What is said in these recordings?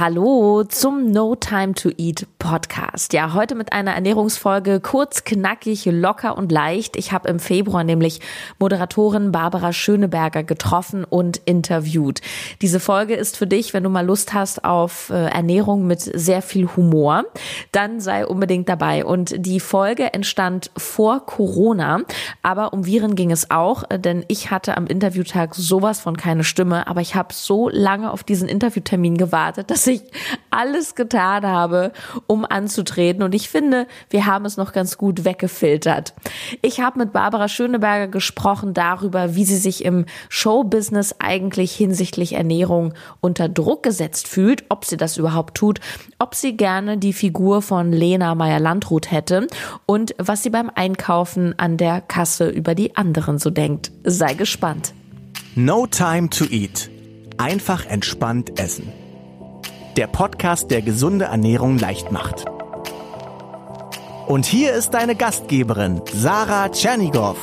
Hallo zum No Time to Eat Podcast. Ja, heute mit einer Ernährungsfolge kurz, knackig, locker und leicht. Ich habe im Februar nämlich Moderatorin Barbara Schöneberger getroffen und interviewt. Diese Folge ist für dich, wenn du mal Lust hast auf äh, Ernährung mit sehr viel Humor, dann sei unbedingt dabei. Und die Folge entstand vor Corona, aber um Viren ging es auch, äh, denn ich hatte am Interviewtag sowas von keine Stimme, aber ich habe so lange auf diesen Interviewtermin gewartet, dass ich alles getan habe, um anzutreten. Und ich finde, wir haben es noch ganz gut weggefiltert. Ich habe mit Barbara Schöneberger gesprochen darüber, wie sie sich im Showbusiness eigentlich hinsichtlich Ernährung unter Druck gesetzt fühlt, ob sie das überhaupt tut, ob sie gerne die Figur von Lena Meyer-Landrut hätte und was sie beim Einkaufen an der Kasse über die anderen so denkt. Sei gespannt. No Time to Eat. Einfach entspannt essen der Podcast, der gesunde Ernährung leicht macht. Und hier ist deine Gastgeberin, Sarah Tschernigow.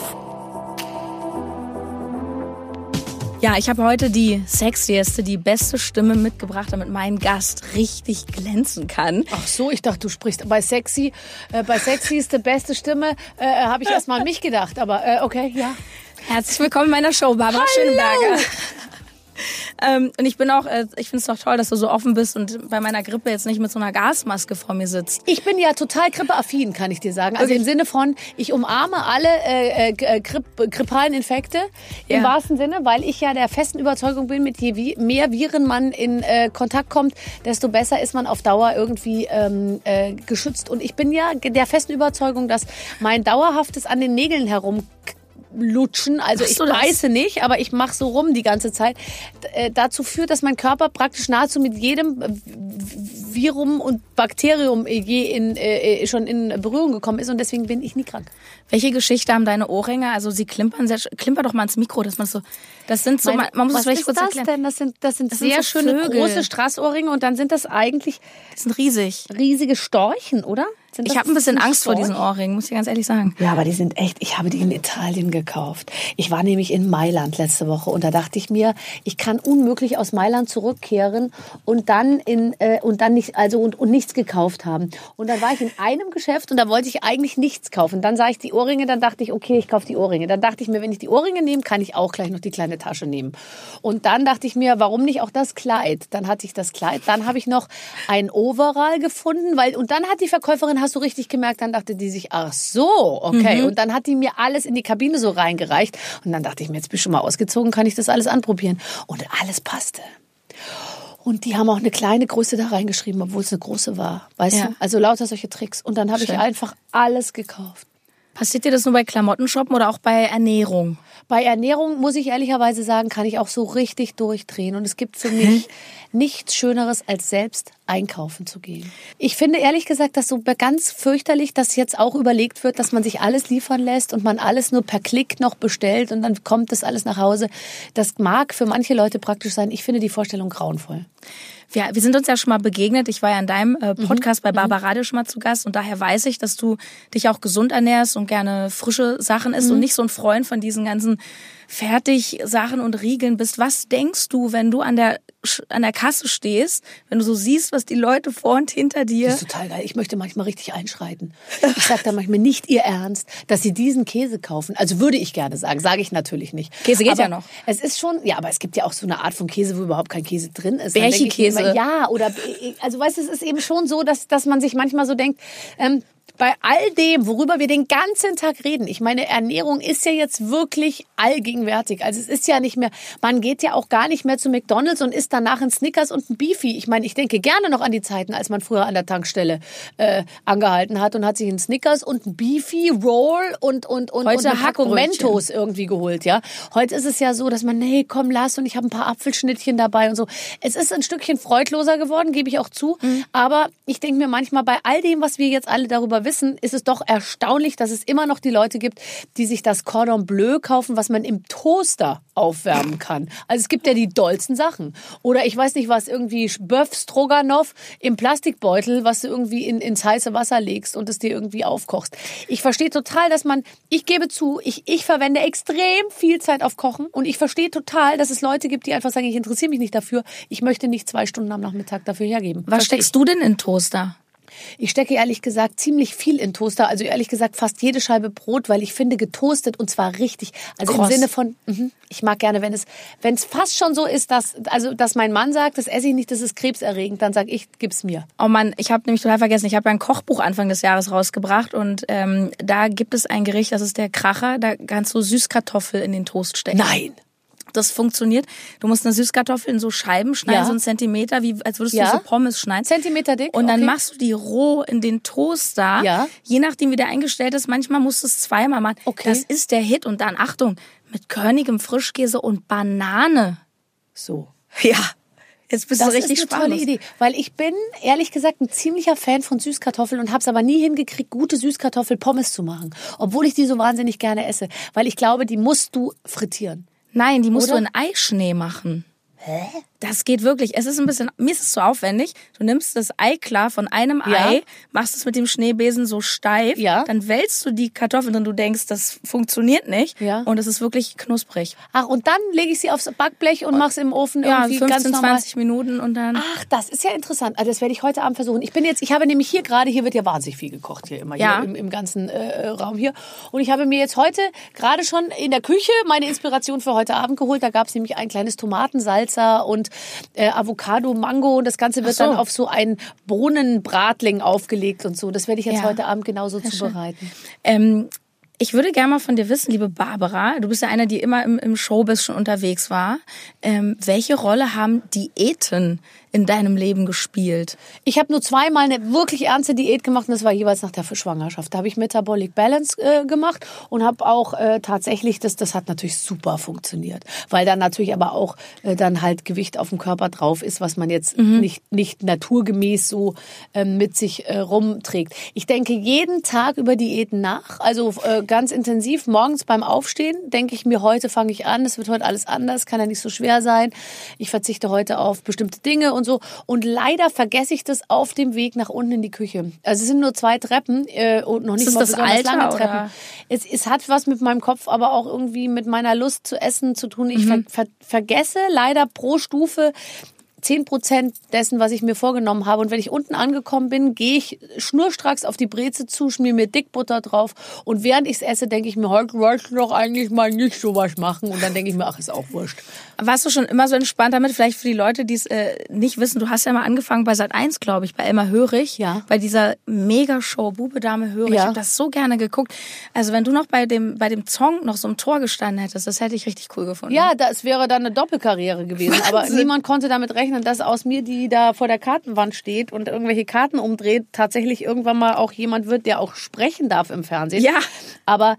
Ja, ich habe heute die sexieste, die beste Stimme mitgebracht, damit mein Gast richtig glänzen kann. Ach so, ich dachte, du sprichst bei sexy. Äh, bei sexy ist die beste Stimme, äh, habe ich erstmal an mich gedacht. Aber äh, okay, ja. Herzlich willkommen in meiner Show, Barbara Hallo. Schönberger. Ähm, und ich bin auch, äh, ich finde es doch toll, dass du so offen bist und bei meiner Grippe jetzt nicht mit so einer Gasmaske vor mir sitzt. Ich bin ja total grippeaffin, kann ich dir sagen. Also okay. im Sinne von, ich umarme alle äh, äh, Gripp, grippalen Infekte im ja. wahrsten Sinne, weil ich ja der festen Überzeugung bin, mit je mehr Viren man in äh, Kontakt kommt, desto besser ist man auf Dauer irgendwie ähm, äh, geschützt. Und ich bin ja der festen Überzeugung, dass mein dauerhaftes an den Nägeln herum lutschen. Also ich beiße nicht, aber ich mache so rum die ganze Zeit. Äh, dazu führt, dass mein Körper praktisch nahezu mit jedem Virum und Bakterium je in, äh, äh, schon in Berührung gekommen ist und deswegen bin ich nie krank. Welche Geschichte haben deine Ohrringe? Also sie klimpern sehr, klimper doch mal ins Mikro, dass man so, das sind so, Meine, man muss es vielleicht kurz erklären. Denn? Das sind, das sind das sehr sind so schöne Vögel. große Straßohrringe und dann sind das eigentlich, die sind riesig. Riesige Storchen, oder? ich habe ein bisschen Angst Storch? vor diesen Ohrringen, muss ich ganz ehrlich sagen. Ja, aber die sind echt, ich habe die in Italien gekauft. Ich war nämlich in Mailand letzte Woche und da dachte ich mir, ich kann unmöglich aus Mailand zurückkehren und dann in äh, und dann nicht also und, und nichts gekauft haben. Und dann war ich in einem Geschäft und da wollte ich eigentlich nichts kaufen. Dann sah ich die Ohrringe, dann dachte ich, okay, ich kaufe die Ohrringe. Dann dachte ich mir, wenn ich die Ohrringe nehme, kann ich auch gleich noch die kleine Tasche nehmen. Und dann dachte ich mir, warum nicht auch das Kleid? Dann hatte ich das Kleid. Dann habe ich noch ein Overall gefunden, weil und dann hat die Verkäuferin, hast du richtig gemerkt, dann dachte die sich, ach so, okay. Mhm. Und dann hat die mir alles in die Kabine so reingereicht. Und dann dachte ich mir, jetzt bist du schon mal ausgezogen, kann ich das alles anprobieren? Und alles passte. Und die haben auch eine kleine Größe da reingeschrieben, obwohl es eine große war. Weißt ja. du? Also lauter solche Tricks. Und dann habe ich einfach alles gekauft. Passiert dir das nur bei Klamotten shoppen oder auch bei Ernährung? Bei Ernährung muss ich ehrlicherweise sagen, kann ich auch so richtig durchdrehen. Und es gibt für mich nichts Schöneres, als selbst einkaufen zu gehen. Ich finde ehrlich gesagt, dass so ganz fürchterlich, dass jetzt auch überlegt wird, dass man sich alles liefern lässt und man alles nur per Klick noch bestellt und dann kommt das alles nach Hause. Das mag für manche Leute praktisch sein. Ich finde die Vorstellung grauenvoll wir, wir sind uns ja schon mal begegnet. Ich war ja in deinem äh, mhm. Podcast mhm. bei Barbara Radio schon mal zu Gast und daher weiß ich, dass du dich auch gesund ernährst und gerne frische Sachen isst mhm. und nicht so ein Freund von diesen ganzen Fertigsachen und Riegeln bist. Was denkst du, wenn du an der an der Kasse stehst, wenn du so siehst, was die Leute vor und hinter dir. Das ist total geil. Ich möchte manchmal richtig einschreiten. Ich sage da manchmal nicht ihr Ernst, dass sie diesen Käse kaufen. Also würde ich gerne sagen, sage ich natürlich nicht. Käse geht aber ja noch. Es ist schon, ja, aber es gibt ja auch so eine Art von Käse, wo überhaupt kein Käse drin ist. Bärchenkäse. Ja, oder also weißt du, es ist eben schon so, dass dass man sich manchmal so denkt, ähm, bei all dem, worüber wir den ganzen Tag reden, ich meine, Ernährung ist ja jetzt wirklich allgegenwärtig. Also es ist ja nicht mehr, man geht ja auch gar nicht mehr zu McDonalds und isst danach ein Snickers und ein Beefy. Ich meine, ich denke gerne noch an die Zeiten, als man früher an der Tankstelle äh, angehalten hat und hat sich ein Snickers und ein Beefy Roll und und und, Heute und Hackbrötchen. Mentos irgendwie geholt, ja. Heute ist es ja so, dass man, nee, komm, lass und ich habe ein paar Apfelschnittchen dabei und so. Es ist ein Stückchen freudloser geworden, gebe ich auch zu. Mhm. Aber ich denke mir manchmal bei all dem, was wir jetzt alle darüber aber wissen, ist es doch erstaunlich, dass es immer noch die Leute gibt, die sich das Cordon Bleu kaufen, was man im Toaster aufwärmen kann. Also es gibt ja die dollsten Sachen. Oder ich weiß nicht was, irgendwie Böff Stroganoff im Plastikbeutel, was du irgendwie in, ins heiße Wasser legst und es dir irgendwie aufkochst. Ich verstehe total, dass man, ich gebe zu, ich, ich verwende extrem viel Zeit auf Kochen und ich verstehe total, dass es Leute gibt, die einfach sagen, ich interessiere mich nicht dafür, ich möchte nicht zwei Stunden am Nachmittag dafür hergeben. Was Versteh steckst du denn in Toaster? Ich stecke ehrlich gesagt ziemlich viel in Toaster, also ehrlich gesagt fast jede Scheibe Brot, weil ich finde getoastet und zwar richtig, also Kross. im Sinne von, mhm, ich mag gerne, wenn es, wenn es fast schon so ist, dass, also dass mein Mann sagt, das esse ich nicht, das ist krebserregend, dann sag ich, gib's mir. Oh Mann, ich habe nämlich total vergessen, ich habe ein Kochbuch Anfang des Jahres rausgebracht und ähm, da gibt es ein Gericht, das ist der Kracher, da kannst du Süßkartoffel in den Toast stecken. Nein. Das funktioniert. Du musst eine Süßkartoffel in so Scheiben schneiden, Ja. so einen Zentimeter, wie als würdest Ja. du so Pommes schneiden. Zentimeter dick, Und dann okay. machst du die roh in den Toaster. Ja. Je nachdem, wie der eingestellt ist. Manchmal musst du es zweimal machen. Okay. Das ist der Hit. Und dann, Achtung, mit körnigem Frischkäse und Banane. So. Ja. Jetzt bist Das du richtig ist eine tolle. Idee, weil ich bin ehrlich gesagt ein ziemlicher Fan von Süßkartoffeln und habe es aber nie hingekriegt, gute Süßkartoffel-Pommes zu machen, obwohl ich die so wahnsinnig gerne esse, weil ich glaube, die musst du frittieren. Nein, die musst Oder? du in Eischnee machen. Hä? Das geht wirklich. Es ist ein bisschen, mir ist es zu aufwendig. Du nimmst das Ei klar von einem Ja. Ei, machst es mit dem Schneebesen so steif, Ja. dann wälzt du die Kartoffeln drin, du denkst, das funktioniert nicht. Ja. Und es ist wirklich knusprig. Ach, und dann lege ich sie aufs Backblech und mache es im Ofen Ja, irgendwie 15, ganz normal. 20 Minuten und dann. Ach, das ist ja interessant. Also das werde ich heute Abend versuchen. Ich bin jetzt, ich habe nämlich hier gerade, hier wird ja wahnsinnig viel gekocht hier immer Ja. hier im, im ganzen äh, Raum hier. Und ich habe mir jetzt heute gerade schon in der Küche meine Inspiration für heute Abend geholt. Da gab es nämlich ein kleines Tomatensalsa und äh, Avocado, Mango und das Ganze wird so. dann auf so ein Bohnenbratling aufgelegt und so. Das werde ich jetzt Ja. heute Abend genauso zubereiten. Ähm, ich würde gerne mal von dir wissen, liebe Barbara, du bist ja eine, die immer im, im Showbiz schon unterwegs war. Ähm, welche Rolle haben Diäten in deinem Leben gespielt? Ich habe nur zweimal eine wirklich ernste Diät gemacht und das war jeweils nach der Schwangerschaft. Da habe ich Metabolic Balance äh, gemacht und habe auch äh, tatsächlich, das, das hat natürlich super funktioniert, weil dann natürlich aber auch äh, dann halt Gewicht auf dem Körper drauf ist, was man jetzt nicht, nicht naturgemäß so ähm, mit sich äh, rumträgt. Ich denke jeden Tag über Diäten nach, also äh, ganz intensiv. Morgens beim Aufstehen denke ich mir, heute fange ich an, es wird heute alles anders, kann ja nicht so schwer sein. Ich verzichte heute auf bestimmte Dinge und so. Und leider vergesse ich das auf dem Weg nach unten in die Küche. Also es sind nur zwei Treppen äh, und noch nicht es mal das besonders Alter, lange Treppen. oder? Es, es hat was mit meinem Kopf, aber auch irgendwie mit meiner Lust zu essen zu tun. Ich ver ver vergesse leider pro Stufe 10 Prozent dessen, was ich mir vorgenommen habe. Und wenn ich unten angekommen bin, gehe ich schnurstracks auf die Breze zu, schmier mir Dickbutter drauf. Und während ich es esse, denke ich mir, heute wolltest du doch eigentlich mal nicht sowas machen. Und dann denke ich mir, ach, ist auch wurscht. Warst du schon immer so entspannt damit? Vielleicht für die Leute, die es äh, nicht wissen, du hast ja mal angefangen bei Sat 1, glaube ich, bei Elmar Hörig. Ja. Bei dieser Mega-Show Bube, Dame, Hörig. Ja. Ich habe das so gerne geguckt. Also wenn du noch bei dem, bei dem Song noch so im Tor gestanden hättest, das hätte ich richtig cool gefunden. Ja, das wäre dann eine Doppelkarriere gewesen. Aber niemand konnte damit rechnen, dass aus mir, die da vor der Kartenwand steht und irgendwelche Karten umdreht, tatsächlich irgendwann mal auch jemand wird, der auch sprechen darf im Fernsehen. Ja. Aber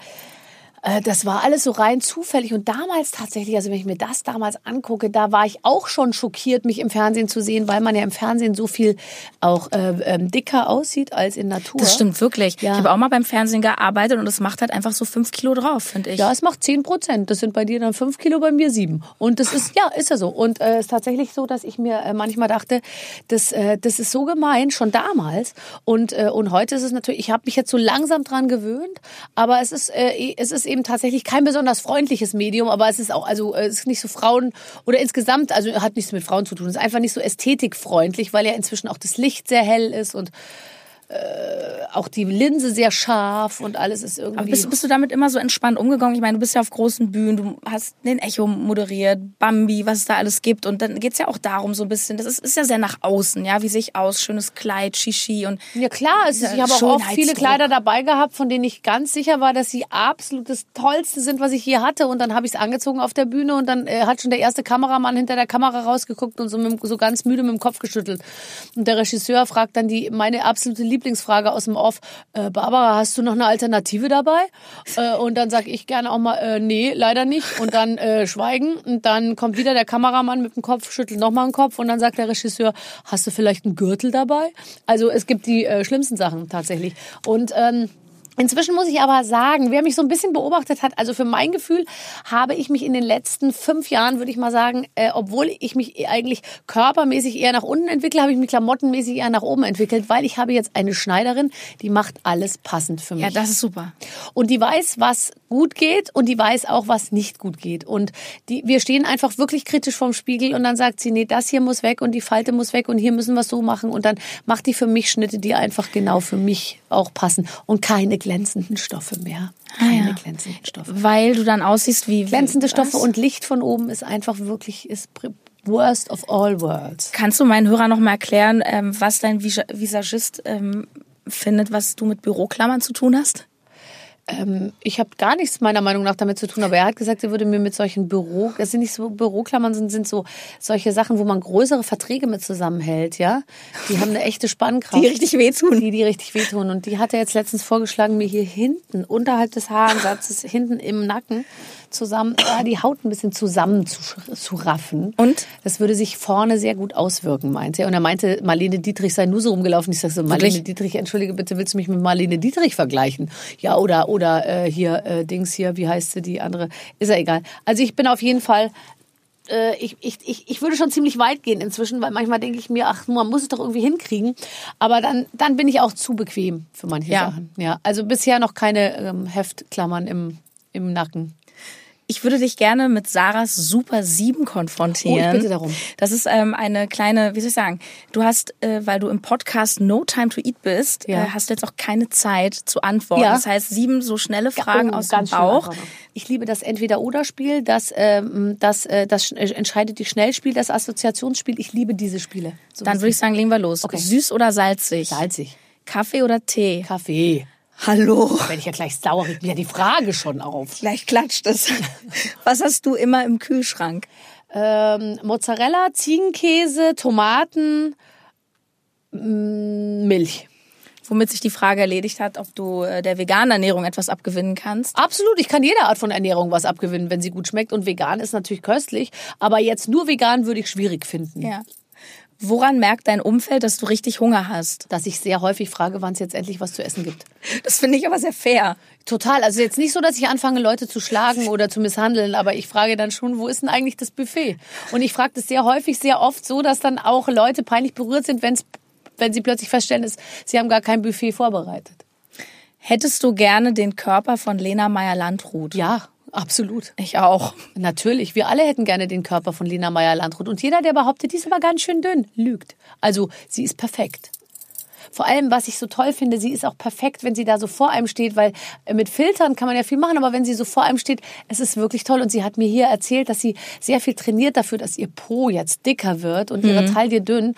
das war alles so rein zufällig und damals tatsächlich, also wenn ich mir das damals angucke, da war ich auch schon schockiert, mich im Fernsehen zu sehen, weil man ja im Fernsehen so viel auch äh, ähm, dicker aussieht als in Natur. Das stimmt wirklich. Ja. Ich habe auch mal beim Fernsehen gearbeitet und es macht halt einfach so fünf Kilo drauf, finde ich. Ja, es macht 10 Prozent. Das sind bei dir dann 5 Kilo, bei mir 7. Und das ist, ja, ist ja so. Und es äh, ist tatsächlich so, dass ich mir äh, manchmal dachte, das, äh, das ist so gemein, schon damals. Und, äh, und heute ist es natürlich, ich habe mich jetzt so langsam dran gewöhnt, aber es ist, äh, es ist eben tatsächlich kein besonders freundliches Medium, aber es ist auch, also äh, es ist nicht so Frauen oder insgesamt, also hat nichts mit Frauen zu tun, es ist einfach nicht so ästhetikfreundlich, weil ja inzwischen auch das Licht sehr hell ist und auch die Linse sehr scharf und alles ist irgendwie. Aber bist, bist du damit immer so entspannt umgegangen? Ich meine, du bist ja auf großen Bühnen, du hast den Echo moderiert, Bambi, was es da alles gibt. Und dann geht's ja auch darum so ein bisschen, das ist, ist ja sehr nach außen, ja, wie sehe ich aus, schönes Kleid, Shishi und Ja klar, es ist, ich habe auch oft viele. Kleider dabei gehabt, von denen ich ganz sicher war, dass sie absolut das Tollste sind, was ich je hatte. Und dann habe ich es angezogen auf der Bühne und dann äh, hat schon der erste Kameramann hinter der Kamera rausgeguckt und so, mit, so ganz müde mit dem Kopf geschüttelt. Und der Regisseur fragt dann die meine absolute Lieblingsfrage aus dem Off, äh, Barbara, hast du noch eine Alternative dabei? Äh, und dann sage ich gerne auch mal, äh, nee, leider nicht. Und dann äh, schweigen. Und dann kommt wieder der Kameramann mit dem Kopf, schüttelt nochmal den Kopf und dann sagt der Regisseur, hast du vielleicht einen Gürtel dabei? Also es gibt die äh, schlimmsten Sachen tatsächlich. Und ähm, Inzwischen muss ich aber sagen, wer mich so ein bisschen beobachtet hat, also für mein Gefühl habe ich mich in den letzten fünf Jahren, würde ich mal sagen, äh, obwohl ich mich eigentlich körpermäßig eher nach unten entwickle, habe ich mich klamottenmäßig eher nach oben entwickelt, weil ich habe jetzt eine Schneiderin, die macht alles passend für mich. Ja, das ist super. Und die weiß, was gut geht und die weiß auch, was nicht gut geht. Und die, wir stehen einfach wirklich kritisch vorm Spiegel und dann sagt sie, nee, das hier muss weg und die Falte muss weg und hier müssen wir es so machen und dann macht die für mich Schnitte, die einfach genau für mich auch passen und keine glänzenden Stoffe mehr. Keine Ah, ja. glänzenden Stoffe. Weil du dann aussiehst wie... Glänzende Stoffe was? und Licht von oben ist einfach wirklich ist worst of all worlds. Kannst du meinen Hörern noch mal erklären, ähm, was dein Vis Visagist ähm, findet, was du mit Büroklammern zu tun hast? Ähm, ich habe gar nichts meiner Meinung nach damit zu tun, aber er hat gesagt, er würde mir mit solchen Büro, das sind nicht so Büroklammern, sind, sind so solche Sachen, wo man größere Verträge mit zusammenhält, ja. Die haben eine echte Spannkraft. Die richtig wehtun. Die, die richtig wehtun. Und die hat er jetzt letztens vorgeschlagen, mir hier hinten, unterhalb des Haarensatzes, hinten im Nacken, zusammen, äh, die Haut ein bisschen zusammen zu, zu raffen. Und? Das würde sich vorne sehr gut auswirken, meinte er. Und er meinte, Marlene Dietrich sei nur so rumgelaufen. Ich sag so, Marlene Wirklich? Dietrich, entschuldige bitte, willst du mich mit Marlene Dietrich vergleichen? Ja, oder, oder äh, hier, äh, Dings hier, wie heißt sie, die andere? Ist ja egal. Also ich bin auf jeden Fall äh, ich, ich, ich, ich würde schon ziemlich weit gehen inzwischen, weil manchmal denke ich mir, ach, man muss es doch irgendwie hinkriegen. Aber dann, dann bin ich auch zu bequem für manche Ja. Sachen. Ja, also bisher noch keine ähm, Heftklammern im, im Nacken. Ich würde dich gerne mit Sarahs Super 7 konfrontieren. Oh, ich bitte darum. Das ist ähm, eine kleine, wie soll ich sagen, du hast, äh, weil du im Podcast No Time to Eat bist, Ja. äh, hast du jetzt auch keine Zeit zu antworten. Ja. Das heißt, sieben so schnelle Fragen Oh, aus dem Bauch. Ich liebe das Entweder-Oder-Spiel, das, ähm, das, äh, das äh, entscheidet die Schnellspiel, das Assoziationsspiel. Ich liebe diese Spiele. So Dann würde ich sagen, legen wir los. Okay. Süß oder salzig? salzig. Kaffee oder Tee? Kaffee. Hallo. Werde ich ja gleich sauer, regt mir ja die Frage schon auf. Gleich klatscht es. Was hast du immer im Kühlschrank? Ähm, Mozzarella, Ziegenkäse, Tomaten, mm, Milch. Womit sich die Frage erledigt hat, ob du äh, der veganen Ernährung etwas abgewinnen kannst. Absolut, ich kann jeder Art von Ernährung was abgewinnen, wenn sie gut schmeckt. Und vegan ist natürlich köstlich, aber jetzt nur vegan würde ich schwierig finden. Ja. Woran merkt dein Umfeld, dass du richtig Hunger hast? Dass ich sehr häufig frage, wann es jetzt endlich was zu essen gibt. Das finde ich aber sehr fair. Total. Also jetzt nicht so, dass ich anfange, Leute zu schlagen oder zu misshandeln, aber ich frage dann schon, wo ist denn eigentlich das Buffet? Und ich frage das sehr häufig, sehr oft so, dass dann auch Leute peinlich berührt sind, wenn's, wenn sie plötzlich feststellen, dass sie haben gar kein Buffet vorbereitet. Hättest du gerne den Körper von Lena Meyer-Landrut? Ja, absolut. Ich auch. Natürlich. Wir alle hätten gerne den Körper von Lena Meyer-Landrut. Und jeder, der behauptet, die ist aber ganz schön dünn, lügt. Also, sie ist perfekt. Vor allem, was ich so toll finde, sie ist auch perfekt, wenn sie da so vor einem steht, weil äh, mit Filtern kann man ja viel machen, aber wenn sie so vor einem steht, es ist wirklich toll. Und sie hat mir hier erzählt, dass sie sehr viel trainiert dafür, dass ihr Po jetzt dicker wird und ihre Taille dünn.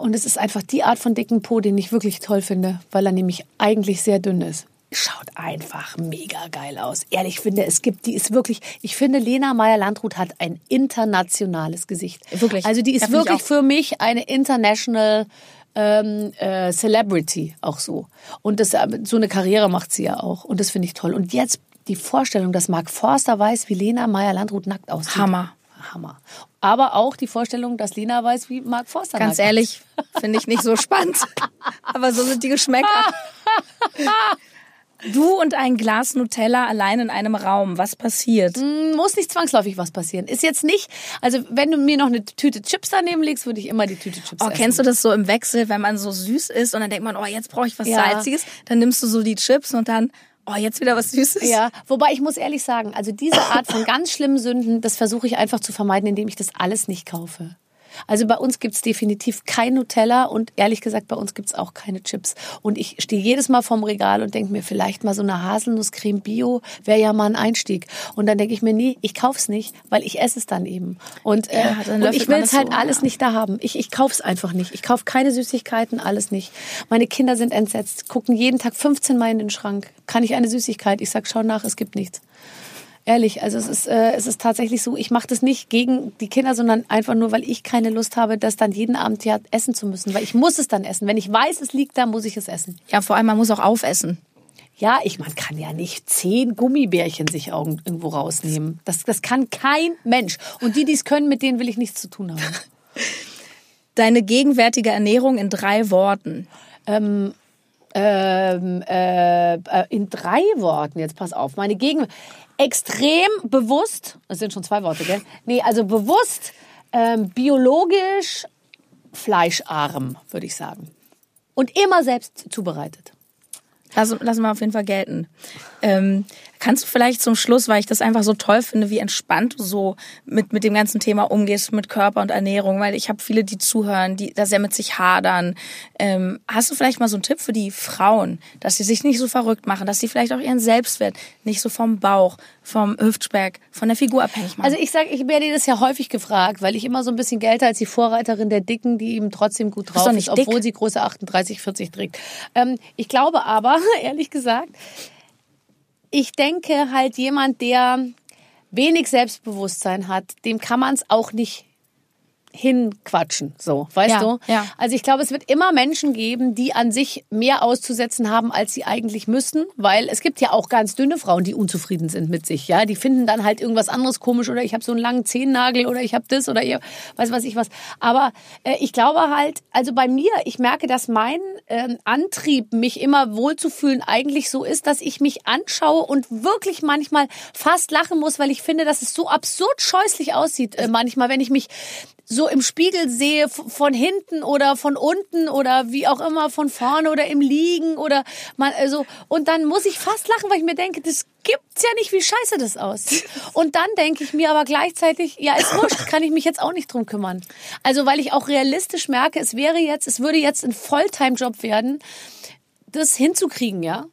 Und es ist einfach die Art von dicken Po, den ich wirklich toll finde, weil er nämlich eigentlich sehr dünn ist. Schaut einfach mega geil aus. Ehrlich, ich finde, es gibt, die ist wirklich, ich finde, Lena Meyer-Landrut hat ein internationales Gesicht. Wirklich. Also die ist Ja, wirklich für mich eine international ähm, äh, Celebrity auch so. Und das, äh, so eine Karriere macht sie ja auch. Und das finde ich toll. Und jetzt die Vorstellung, dass Mark Forster weiß, wie Lena Meyer-Landrut nackt aussieht. Hammer. Hammer. Aber auch die Vorstellung, dass Lena weiß, wie Mark Forster Ganz ehrlich, finde ich nicht so spannend. Aber so sind die Geschmäcker. Du und ein Glas Nutella allein in einem Raum. Was passiert? muss nicht zwangsläufig was passieren. Ist jetzt nicht, also wenn du mir noch eine Tüte Chips daneben legst, würde ich immer die Tüte Chips Oh, essen. kennst du das so im Wechsel, wenn man so süß ist und dann denkt man, oh, jetzt brauche ich was Ja. Salziges. Dann nimmst du so die Chips und dann, oh, jetzt wieder was Süßes. Ja, wobei ich muss ehrlich sagen, also diese Art von ganz schlimmen Sünden, das versuche ich einfach zu vermeiden, indem ich das alles nicht kaufe. Also bei uns gibt's definitiv kein Nutella und ehrlich gesagt, bei uns gibt's auch keine Chips. Und ich stehe jedes Mal vorm Regal und denke mir, vielleicht mal so eine Haselnusscreme Bio wäre ja mal ein Einstieg. Und dann denke ich mir, nee, ich kauf's nicht, weil ich esse es dann eben. Und, äh, Ja, und ich will's halt so, alles ja. nicht da haben. Ich, ich kauf's einfach nicht. Ich kauf keine Süßigkeiten, alles nicht. Meine Kinder sind entsetzt, gucken jeden Tag 15 Mal in den Schrank. Kann ich eine Süßigkeit? Ich sag, schau nach, es gibt nichts. Ehrlich, also es ist, äh, es ist tatsächlich so, ich mache das nicht gegen die Kinder, sondern einfach nur, weil ich keine Lust habe, das dann jeden Abend ja essen zu müssen. Weil ich muss es dann essen. Wenn ich weiß, es liegt da, muss ich es essen. Ja, vor allem, man muss auch aufessen. Ja, ich man kann ja nicht zehn Gummibärchen sich irgendwo rausnehmen. Das, das kann kein Mensch. Und die, die es können, mit denen will ich nichts zu tun haben. Deine gegenwärtige Ernährung in drei Worten. Ähm, ähm, äh, äh, in drei Worten, jetzt pass auf, meine Gegen extrem bewusst, das sind schon zwei Worte, gell? Nee, also bewusst, ähm, biologisch, fleischarm, würde ich sagen. Und immer selbst zubereitet. Lass, lassen wir auf jeden Fall gelten. Ähm, kannst du vielleicht zum Schluss, weil ich das einfach so toll finde, wie entspannt du so mit, mit dem ganzen Thema umgehst, mit Körper und Ernährung, weil ich habe viele, die zuhören, die da sehr mit sich hadern. Ähm, hast du vielleicht mal so einen Tipp für die Frauen, dass sie sich nicht so verrückt machen, dass sie vielleicht auch ihren Selbstwert nicht so vom Bauch, vom Hüftberg, von der Figur abhängig machen? Also ich sage, ich werde das ja häufig gefragt, weil ich immer so ein bisschen gelte als die Vorreiterin der Dicken, die eben trotzdem gut drauf ist, obwohl dick. sie große 38, 40 trägt. Ähm, ich glaube aber, ehrlich gesagt, ich denke halt jemand, der wenig Selbstbewusstsein hat, dem kann man es auch nicht hinquatschen, so, weißt ja, du? Ja. Also ich glaube, es wird immer Menschen geben, die an sich mehr auszusetzen haben, als sie eigentlich müssen, weil es gibt ja auch ganz dünne Frauen, die unzufrieden sind mit sich, ja, die finden dann halt irgendwas anderes komisch oder ich habe so einen langen Zehennagel oder ich habe das oder ich weiß was ich was. Aber äh, ich glaube halt, also bei mir, ich merke, dass mein äh, Antrieb, mich immer wohlzufühlen, eigentlich so ist, dass ich mich anschaue und wirklich manchmal fast lachen muss, weil ich finde, dass es so absurd scheußlich aussieht. Äh, manchmal, wenn ich mich so im Spiegel sehe, von hinten oder von unten oder wie auch immer, von vorne oder im Liegen oder man, also, und dann muss ich fast lachen, weil ich mir denke, das gibt's ja nicht, wie scheiße das aussieht. Und dann denke ich mir aber gleichzeitig, ja, ist wurscht, kann ich mich jetzt auch nicht drum kümmern. Also, weil ich auch realistisch merke, es wäre jetzt, es würde jetzt ein Volltime-Job werden, das hinzukriegen, ja.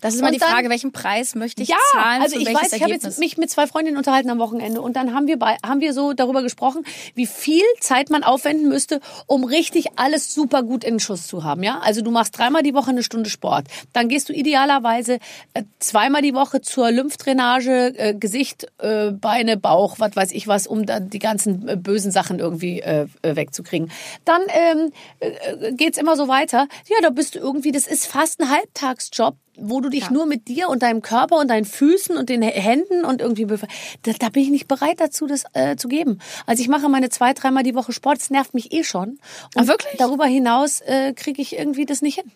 Das ist immer die Frage, welchen Preis möchte ich ja, zahlen? Also ich weiß, ich habe jetzt mich mit zwei Freundinnen unterhalten am Wochenende und dann haben wir bei, haben wir so darüber gesprochen, wie viel Zeit man aufwenden müsste, um richtig alles super gut in Schuss zu haben. Ja, also du machst dreimal die Woche eine Stunde Sport, dann gehst du idealerweise äh, zweimal die Woche zur Lymphdrainage, äh, Gesicht, äh, Beine, Bauch, was weiß ich was, um dann die ganzen äh, bösen Sachen irgendwie äh, äh wegzukriegen. Dann ähm, äh, geht's immer so weiter. Ja, da bist du irgendwie, das ist fast ein Halbtagsjob wo du dich ja. nur mit dir und deinem Körper und deinen Füßen und den Händen und irgendwie da, da bin ich nicht bereit dazu, das äh, zu geben. Also ich mache meine zwei, dreimal die Woche Sport, das nervt mich eh schon. Und Ach, wirklich? darüber hinaus äh, kriege ich irgendwie das nicht hin.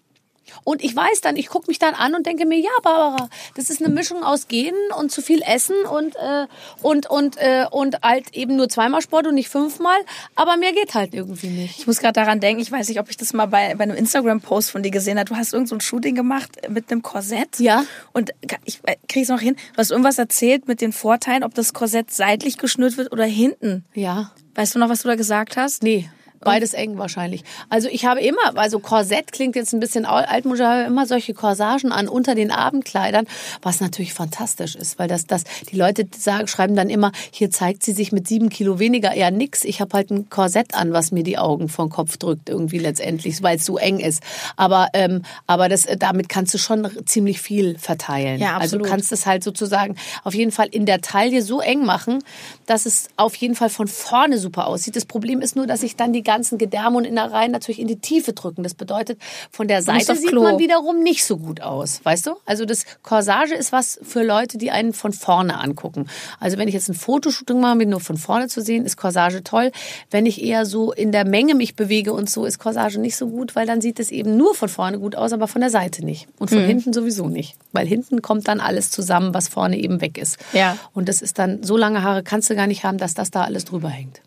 Und ich weiß dann, ich gucke mich dann an und denke mir, ja, Barbara, das ist eine Mischung aus Genen und zu viel Essen und äh, und und äh, und halt eben nur zweimal Sport und nicht fünfmal. Aber mehr geht halt irgendwie nicht. Ich muss gerade daran denken, ich weiß nicht, ob ich das mal bei, bei einem Instagram-Post von dir gesehen habe. Du hast irgend so ein Shooting gemacht mit einem Korsett. Ja. Und ich äh, kriege es noch hin. Du hast irgendwas erzählt mit den Vorteilen, ob das Korsett seitlich geschnürt wird oder hinten. Ja. Weißt du noch, was du da gesagt hast? Nee. Beides eng wahrscheinlich. Also ich habe immer, also Korsett klingt jetzt ein bisschen altmodisch, habe immer solche Corsagen an unter den Abendkleidern, was natürlich fantastisch ist, weil das, das die Leute sagen, schreiben dann immer, hier zeigt sie sich mit sieben Kilo weniger. Ja, nix. Ich habe halt ein Korsett an, was mir die Augen vom Kopf drückt irgendwie letztendlich, weil es so eng ist. Aber ähm, aber das, damit kannst du schon ziemlich viel verteilen. Ja, also absolut. Also du kannst es halt sozusagen auf jeden Fall in der Taille so eng machen, dass es auf jeden Fall von vorne super aussieht. Das Problem ist nur, dass ich dann die ganzen Gedärme und Innereien natürlich in die Tiefe drücken. Das bedeutet, von der Seite sieht man wiederum nicht so gut aus, weißt du? Also das Corsage ist was für Leute, die einen von vorne angucken. Also wenn ich jetzt ein Fotoshooting mache, mir nur von vorne zu sehen, ist Corsage toll. Wenn ich eher so in der Menge mich bewege und so, ist Corsage nicht so gut, weil dann sieht es eben nur von vorne gut aus, aber von der Seite nicht. Und von mhm. hinten sowieso nicht. Weil hinten kommt dann alles zusammen, was vorne eben weg ist. Ja. Und das ist dann, so lange Haare kannst du gar nicht haben, dass das da alles drüber hängt.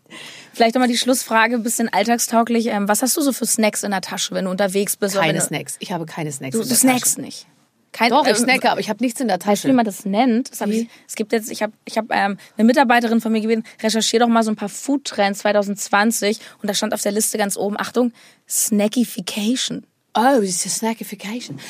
Vielleicht nochmal die Schlussfrage, ein bisschen alltagstauglich. Ähm, was hast du so für Snacks in der Tasche, wenn du unterwegs bist? Keine Snacks. Ich habe keine Snacks du, in der snackst nicht. Kein, Doch, ich ähm, snacke, aber ich habe nichts in der Tasche. Wie man das nennt? Das ich, es gibt jetzt, ich habe ich hab, ähm, eine Mitarbeiterin von mir gebeten, recherchiere doch mal so ein paar Food-Trends 2020 und da stand auf der Liste ganz oben, Achtung, Snackification. Oh, das ist Snackification.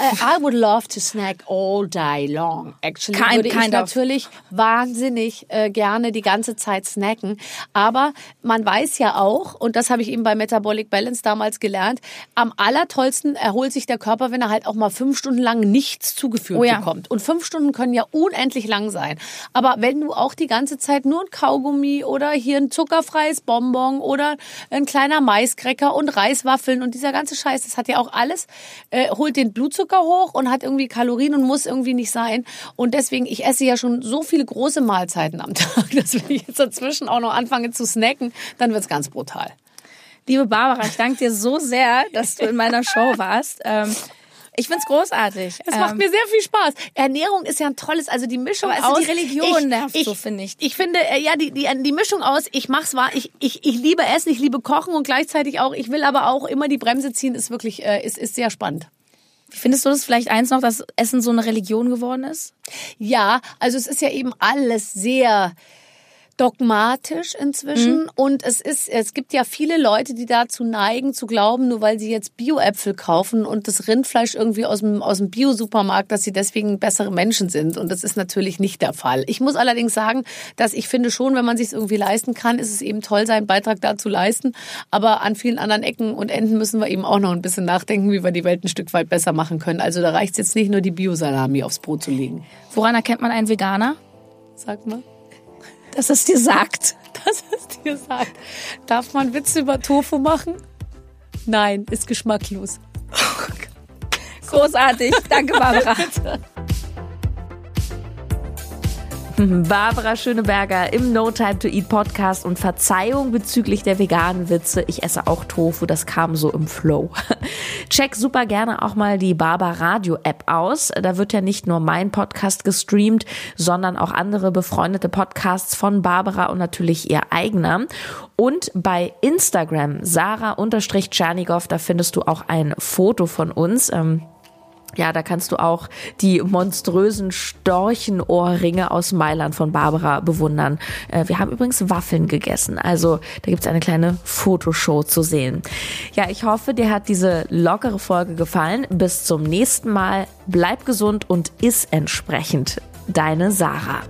Uh, I would love to snack all day long. Actually Kind- würde ich natürlich wahnsinnig äh, gerne die ganze Zeit snacken. Aber man weiß ja auch, und das habe ich eben bei Metabolic Balance damals gelernt, am allertollsten erholt sich der Körper, wenn er halt auch mal fünf Stunden lang nichts zugeführt Oh ja. bekommt. Und fünf Stunden können ja unendlich lang sein. Aber wenn du auch die ganze Zeit nur ein Kaugummi oder hier ein zuckerfreies Bonbon oder ein kleiner Maiskräcker und Reiswaffeln und dieser ganze Scheiß, das hat ja auch alles, äh, holt den Blutzucker hoch und hat irgendwie Kalorien und muss irgendwie nicht sein. Und deswegen, ich esse ja schon so viele große Mahlzeiten am Tag, dass wenn ich jetzt dazwischen auch noch anfange zu snacken, dann wird's ganz brutal. Liebe Barbara, ich danke dir so sehr, dass du in meiner Show warst. Ähm, ich find's großartig. Es macht Ähm, mir sehr viel Spaß. Ernährung ist ja ein tolles, also die Mischung also aus die Religion nervt so, finde ich. Ich finde, äh, ja, die, die, die Mischung aus, ich mach's wahr, ich, ich, ich liebe Essen, ich liebe Kochen und gleichzeitig auch, ich will aber auch immer die Bremse ziehen, ist wirklich, äh, ist, ist sehr spannend. Findest du das vielleicht eins noch, dass Essen so eine Religion geworden ist? Ja, also es ist ja eben alles sehr dogmatisch inzwischen und es ist es gibt ja viele Leute, die dazu neigen zu glauben, nur weil sie jetzt Bio-Äpfel kaufen und das Rindfleisch irgendwie aus dem aus dem Bio-Supermarkt, dass sie deswegen bessere Menschen sind und das ist natürlich nicht der Fall. Ich muss allerdings sagen, dass ich finde schon, wenn man sich irgendwie leisten kann, ist es eben toll seinen Beitrag dazu leisten, aber an vielen anderen Ecken und Enden müssen wir eben auch noch ein bisschen nachdenken, wie wir die Welt ein Stück weit besser machen können. Also da reicht es jetzt nicht nur die Bio-Salami aufs Brot zu legen. Woran erkennt man einen Veganer? Sag mal. Dass es dir sagt. dass es dir sagt. Darf man Witze über Tofu machen? Nein, ist geschmacklos. Großartig. Danke, Barbara. Barbara Schöneberger im No Time to Eat Podcast und Verzeihung bezüglich der veganen Witze. Ich esse auch Tofu, das kam so im Flow. Check super gerne auch mal die Barbara Radio App aus. Da wird ja nicht nur mein Podcast gestreamt, sondern auch andere befreundete Podcasts von Barbara und natürlich ihr eigener. Und bei Instagram, Sarah-Tschernigow, da findest du auch ein Foto von uns. Ähm, ja, da kannst du auch die monströsen Storchenohrringe aus Mailand von Barbara bewundern. Äh, Wir haben übrigens Waffeln gegessen, also da gibt's eine kleine Fotoshow zu sehen. Ja, ich hoffe, dir hat diese lockere Folge gefallen. Bis zum nächsten Mal. Bleib gesund und iss entsprechend. Deine Sarah.